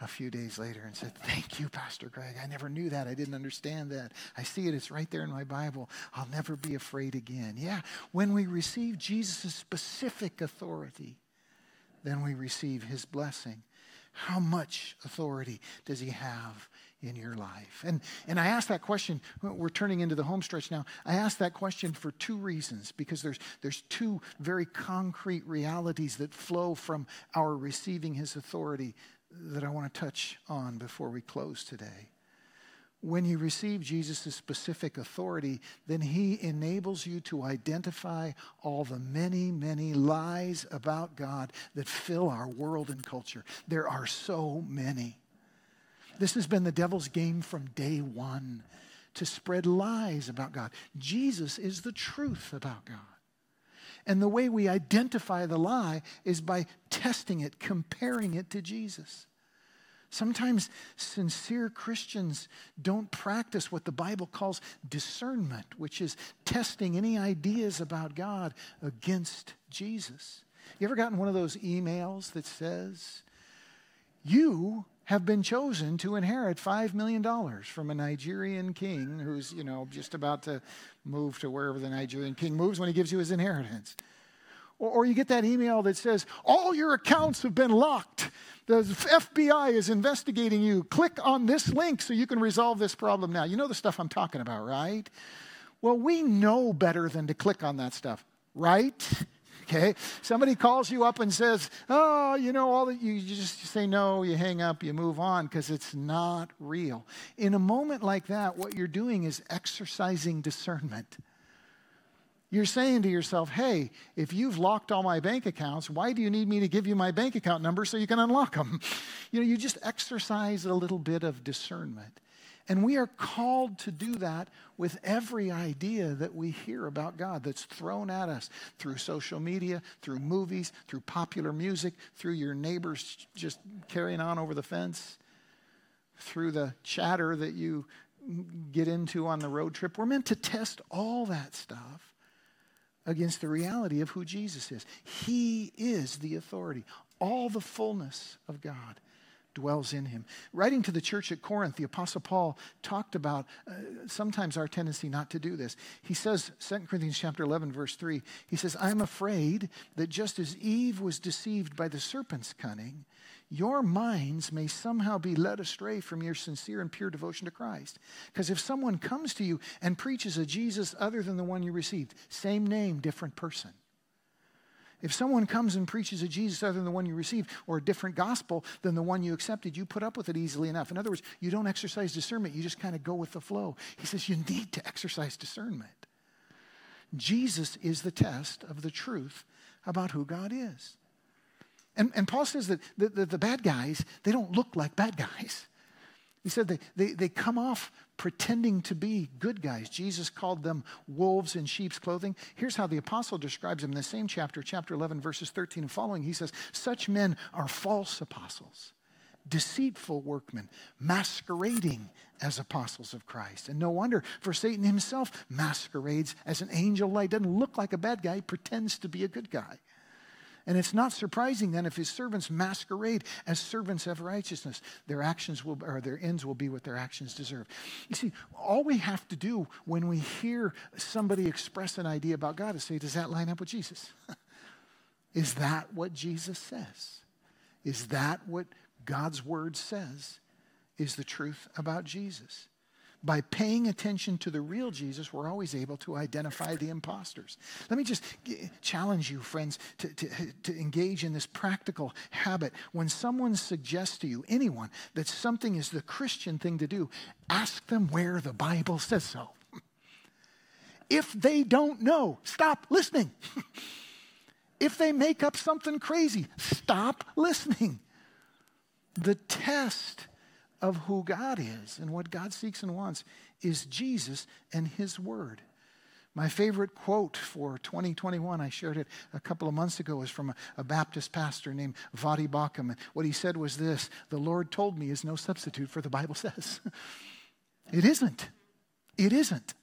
a few days later and said, Thank you, Pastor Greg. I never knew that. I didn't understand that. I see it. It's right there in my Bible. I'll never be afraid again. Yeah, when we receive Jesus' specific authority, then we receive his blessing. How much authority does he have in your life? And, and I ask that question, we're turning into the home stretch now. I ask that question for two reasons because there's, there's two very concrete realities that flow from our receiving his authority that I want to touch on before we close today. When you receive Jesus' specific authority, then he enables you to identify all the many, many lies about God that fill our world and culture. There are so many. This has been the devil's game from day one to spread lies about God. Jesus is the truth about God. And the way we identify the lie is by testing it, comparing it to Jesus. Sometimes sincere Christians don't practice what the Bible calls discernment, which is testing any ideas about God against Jesus. You ever gotten one of those emails that says, You have been chosen to inherit $5 million from a Nigerian king who's, you know, just about to move to wherever the Nigerian king moves when he gives you his inheritance. Or, or you get that email that says, All your accounts have been locked. The FBI is investigating you. Click on this link so you can resolve this problem now. You know the stuff I'm talking about, right? Well, we know better than to click on that stuff, right? Okay. Somebody calls you up and says, "Oh, you know, all that you, you just say no, you hang up, you move on because it's not real." In a moment like that, what you're doing is exercising discernment. You're saying to yourself, hey, if you've locked all my bank accounts, why do you need me to give you my bank account number so you can unlock them? You know, you just exercise a little bit of discernment. And we are called to do that with every idea that we hear about God that's thrown at us through social media, through movies, through popular music, through your neighbors just carrying on over the fence, through the chatter that you get into on the road trip. We're meant to test all that stuff against the reality of who Jesus is. He is the authority, all the fullness of God dwells in him. Writing to the church at Corinth, the Apostle Paul talked about uh, sometimes our tendency not to do this. He says, 2 Corinthians chapter 11, verse 3, he says, I'm afraid that just as Eve was deceived by the serpent's cunning, your minds may somehow be led astray from your sincere and pure devotion to Christ. Because if someone comes to you and preaches a Jesus other than the one you received, same name, different person, if someone comes and preaches a Jesus other than the one you received or a different gospel than the one you accepted, you put up with it easily enough. In other words, you don't exercise discernment, you just kind of go with the flow. He says you need to exercise discernment. Jesus is the test of the truth about who God is. And, and Paul says that the, the, the bad guys, they don't look like bad guys. He said they, they, they come off pretending to be good guys. Jesus called them wolves in sheep's clothing. Here's how the apostle describes them in the same chapter, chapter 11, verses 13 and following. He says, Such men are false apostles, deceitful workmen, masquerading as apostles of Christ. And no wonder, for Satan himself masquerades as an angel light. Doesn't look like a bad guy, pretends to be a good guy. And it's not surprising then if his servants masquerade as servants of righteousness. Their actions will, or their ends will be what their actions deserve. You see, all we have to do when we hear somebody express an idea about God is say, does that line up with Jesus? is that what Jesus says? Is that what God's word says is the truth about Jesus? By paying attention to the real Jesus, we're always able to identify the imposters. Let me just challenge you, friends, to, to, to engage in this practical habit. When someone suggests to you, anyone, that something is the Christian thing to do, ask them where the Bible says so. If they don't know, stop listening. if they make up something crazy, stop listening. The test of who God is and what God seeks and wants is Jesus and His Word. My favorite quote for 2021, I shared it a couple of months ago, is from a, a Baptist pastor named Voddie Baucham. And what he said was this The Lord told me is no substitute for the Bible says. it isn't. It isn't.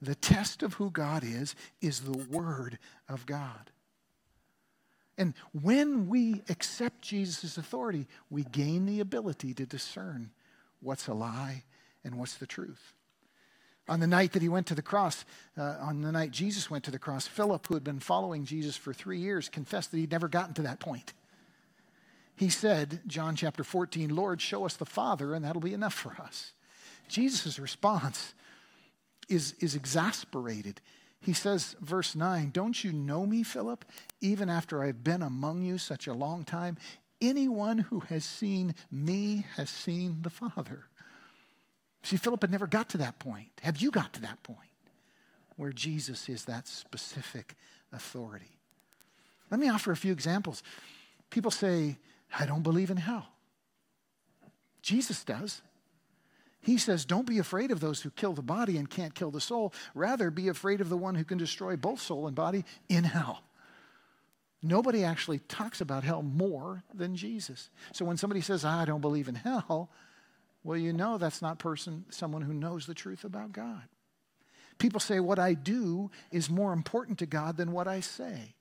The test of who God is, is the Word of God. And when we accept Jesus' authority, we gain the ability to discern what's a lie and what's the truth. On the night that he went to the cross, uh, on the night Jesus went to the cross, Philip, who had been following Jesus for three years, confessed that he'd never gotten to that point. He said, John chapter 14, Lord, show us the Father, and that'll be enough for us. Jesus' response is, is exasperated. He says, verse 9, Don't you know me, Philip, even after I've been among you such a long time? Anyone who has seen me has seen the Father. See, Philip had never got to that point. Have you got to that point where Jesus is that specific authority? Let me offer a few examples. People say, I don't believe in hell. Jesus does. He says, Don't be afraid of those who kill the body and can't kill the soul. Rather, be afraid of the one who can destroy both soul and body in hell. Nobody actually talks about hell more than Jesus. So when somebody says, I don't believe in hell, well, you know that's not person, someone who knows the truth about God. People say, What I do is more important to God than what I say.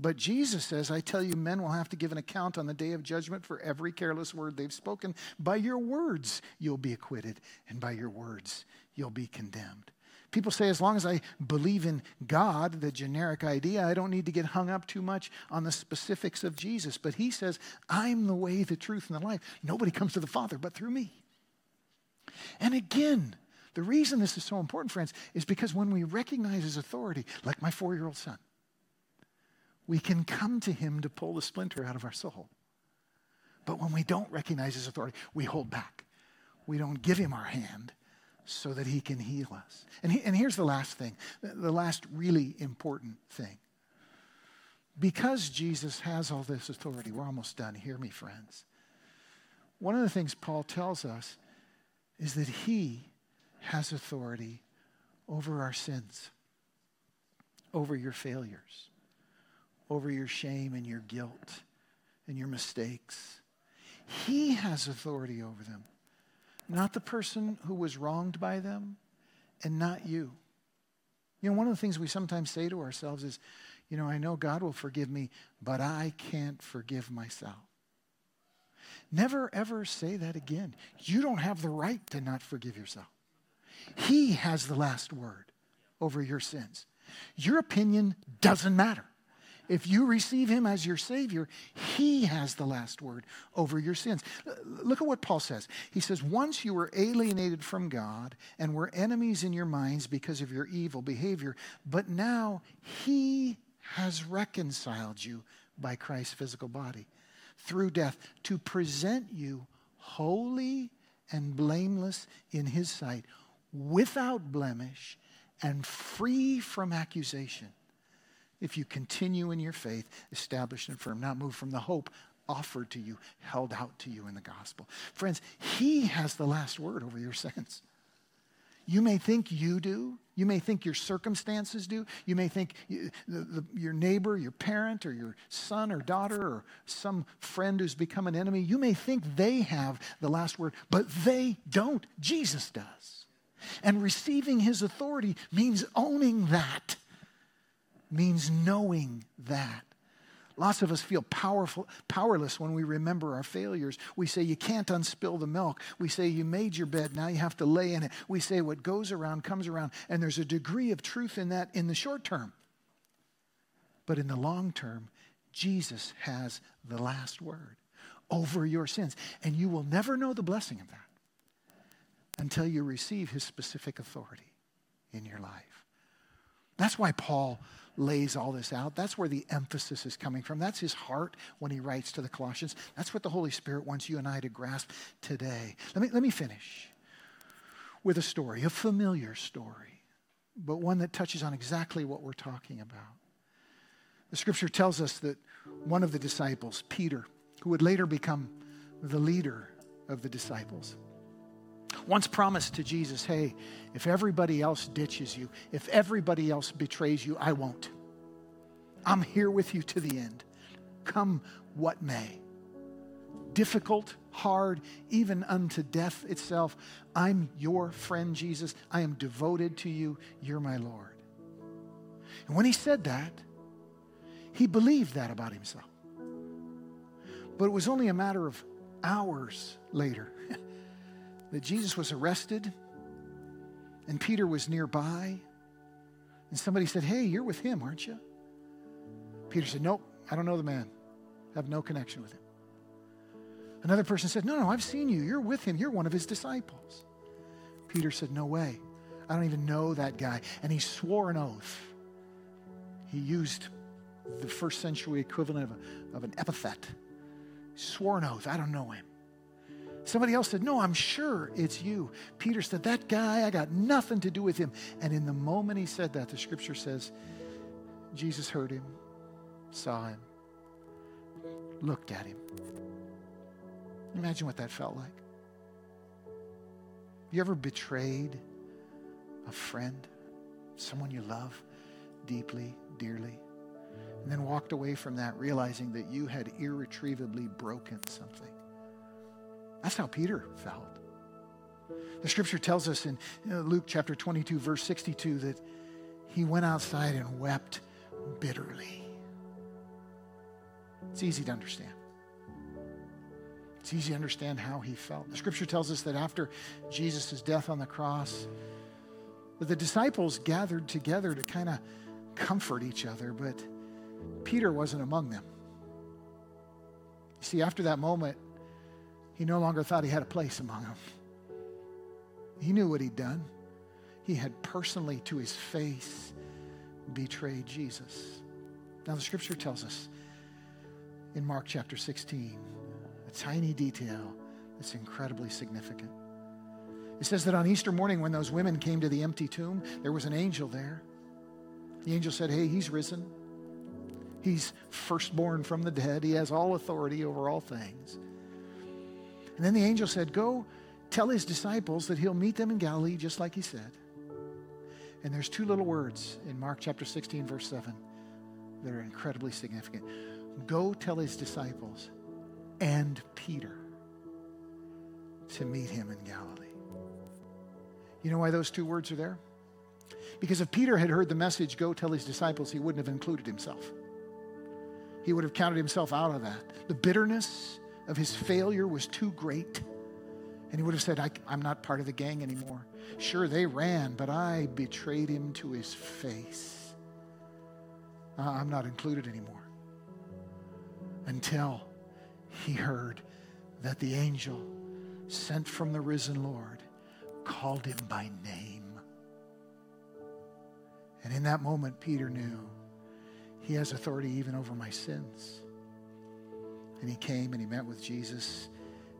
But Jesus says, I tell you, men will have to give an account on the day of judgment for every careless word they've spoken. By your words, you'll be acquitted, and by your words, you'll be condemned. People say, as long as I believe in God, the generic idea, I don't need to get hung up too much on the specifics of Jesus. But he says, I'm the way, the truth, and the life. Nobody comes to the Father but through me. And again, the reason this is so important, friends, is because when we recognize his authority, like my four year old son, we can come to him to pull the splinter out of our soul. But when we don't recognize his authority, we hold back. We don't give him our hand so that he can heal us. And, he, and here's the last thing, the last really important thing. Because Jesus has all this authority, we're almost done. Hear me, friends. One of the things Paul tells us is that he has authority over our sins, over your failures over your shame and your guilt and your mistakes. He has authority over them, not the person who was wronged by them and not you. You know, one of the things we sometimes say to ourselves is, you know, I know God will forgive me, but I can't forgive myself. Never ever say that again. You don't have the right to not forgive yourself. He has the last word over your sins. Your opinion doesn't matter. If you receive him as your Savior, he has the last word over your sins. Look at what Paul says. He says, Once you were alienated from God and were enemies in your minds because of your evil behavior, but now he has reconciled you by Christ's physical body through death to present you holy and blameless in his sight, without blemish and free from accusation if you continue in your faith, established and firm, not moved from the hope offered to you, held out to you in the gospel. Friends, He has the last word over your sins. You may think you do. You may think your circumstances do. You may think you, the, the, your neighbor, your parent, or your son or daughter, or some friend who's become an enemy, you may think they have the last word, but they don't. Jesus does. And receiving his authority means owning that, means knowing that. Lots of us feel powerful, powerless when we remember our failures. We say, You can't unspill the milk. We say, You made your bed, now you have to lay in it. We say, What goes around comes around. And there's a degree of truth in that in the short term. But in the long term, Jesus has the last word over your sins. And you will never know the blessing of that until you receive his specific authority in your life. That's why Paul lays all this out. That's where the emphasis is coming from. That's his heart when he writes to the Colossians. That's what the Holy Spirit wants you and I to grasp today. Let me, let me finish with a story, a familiar story, but one that touches on exactly what we're talking about. The scripture tells us that one of the disciples, Peter, who would later become the leader of the disciples, once promised to Jesus, hey, if everybody else ditches you, if everybody else betrays you, I won't. I'm here with you to the end. Come what may. Difficult, hard, even unto death itself. I'm your friend, Jesus. I am devoted to you. You're my Lord. And when he said that, he believed that about himself. But it was only a matter of hours later that Jesus was arrested and Peter was nearby. And somebody said, Hey, you're with him, aren't you? Peter said, Nope, I don't know the man. I have no connection with him. Another person said, No, no, I've seen you. You're with him. You're one of his disciples. Peter said, No way. I don't even know that guy. And he swore an oath. He used the first century equivalent of, a, of an epithet. He swore an oath. I don't know him. Somebody else said, No, I'm sure it's you. Peter said, That guy, I got nothing to do with him. And in the moment he said that, the scripture says, Jesus heard him, saw him, looked at him. Imagine what that felt like. You ever betrayed a friend, someone you love deeply, dearly, and then walked away from that realizing that you had irretrievably broken something? That's how Peter felt. The scripture tells us in uh, Luke chapter 22, verse 62, that he went outside and wept bitterly. It's easy to understand. It's easy to understand how he felt. The scripture tells us that after Jesus' death on the cross, the disciples gathered together to kind of comfort each other, but Peter wasn't among them. You see, after that moment, he no longer thought he had a place among them. He knew what he'd done. He had personally, to his face, betrayed Jesus. Now, the scripture tells us in Mark chapter 16 a tiny detail that's incredibly significant. It says that on Easter morning, when those women came to the empty tomb, there was an angel there. The angel said, Hey, he's risen. He's firstborn from the dead. He has all authority over all things. And then the angel said, Go tell his disciples that he'll meet them in Galilee, just like he said. And there's two little words in Mark chapter 16, verse 7, that are incredibly significant. Go tell his disciples and Peter to meet him in Galilee. You know why those two words are there? Because if Peter had heard the message, go tell his disciples, he wouldn't have included himself. He would have counted himself out of that. The bitterness of his failure was too great. And he would have said, I, am not part of the gang anymore. Sure, they ran, but I betrayed him to his face. Uh, I'm not included anymore. Until he heard that the angel sent from the risen Lord called him by name. And in that moment, Peter knew he has authority even over my sins. And he came and he met with Jesus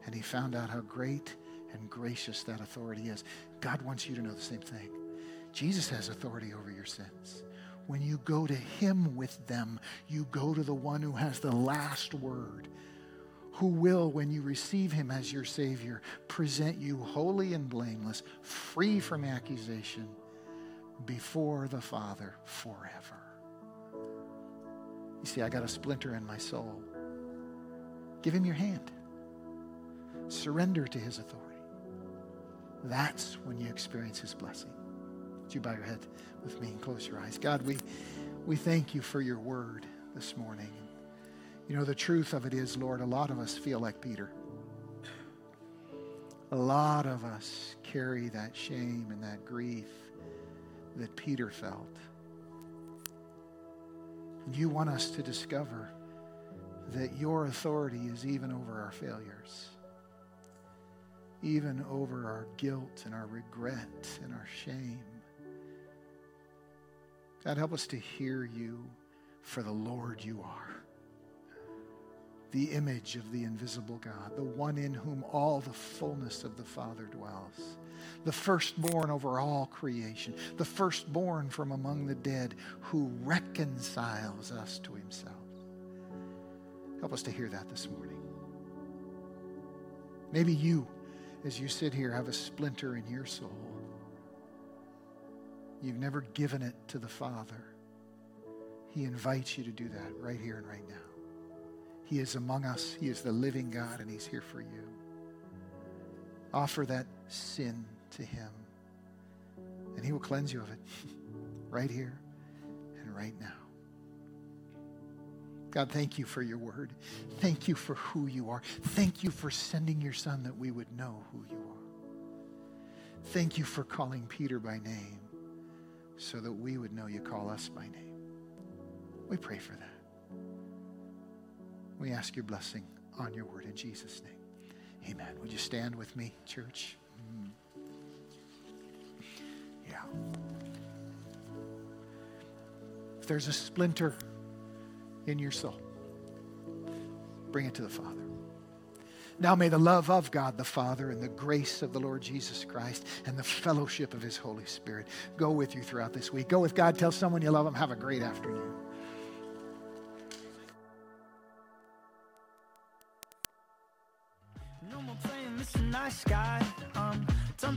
and he found out how great and gracious that authority is. God wants you to know the same thing. Jesus has authority over your sins. When you go to him with them, you go to the one who has the last word who will, when you receive him as your Savior, present you holy and blameless, free from accusation, before the Father forever. You see, I got a splinter in my soul. Give him your hand. Surrender to his authority. That's when you experience his blessing. Would you bow your head with me and close your eyes? God, we, we thank you for your word this morning. You know, the truth of it is, Lord, a lot of us feel like Peter. A lot of us carry that shame and that grief that Peter felt. And you want us to discover that your authority is even over our failures, even over our guilt and our regret and our shame. God, help us to hear you for the Lord you are the image of the invisible God, the one in whom all the fullness of the Father dwells, the firstborn over all creation, the firstborn from among the dead, who reconciles us to himself. Help us to hear that this morning. Maybe you, as you sit here, have a splinter in your soul. You've never given it to the Father. He invites you to do that right here and right now. He is among us. He is the living God, and He's here for you. Offer that sin to Him, and He will cleanse you of it right here and right now. God, thank you for your word. Thank you for who you are. Thank you for sending your Son that we would know who you are. Thank you for calling Peter by name so that we would know you call us by name. We pray for that. We ask your blessing on your word in Jesus' name. Amen. Would you stand with me, church? Mm. Yeah. If there's a splinter in your soul, bring it to the Father. Now may the love of God the Father and the grace of the Lord Jesus Christ and the fellowship of his Holy Spirit go with you throughout this week. Go with God. Tell someone you love them. Have a great afternoon. No more playing Mr. Nice Guy. I'm done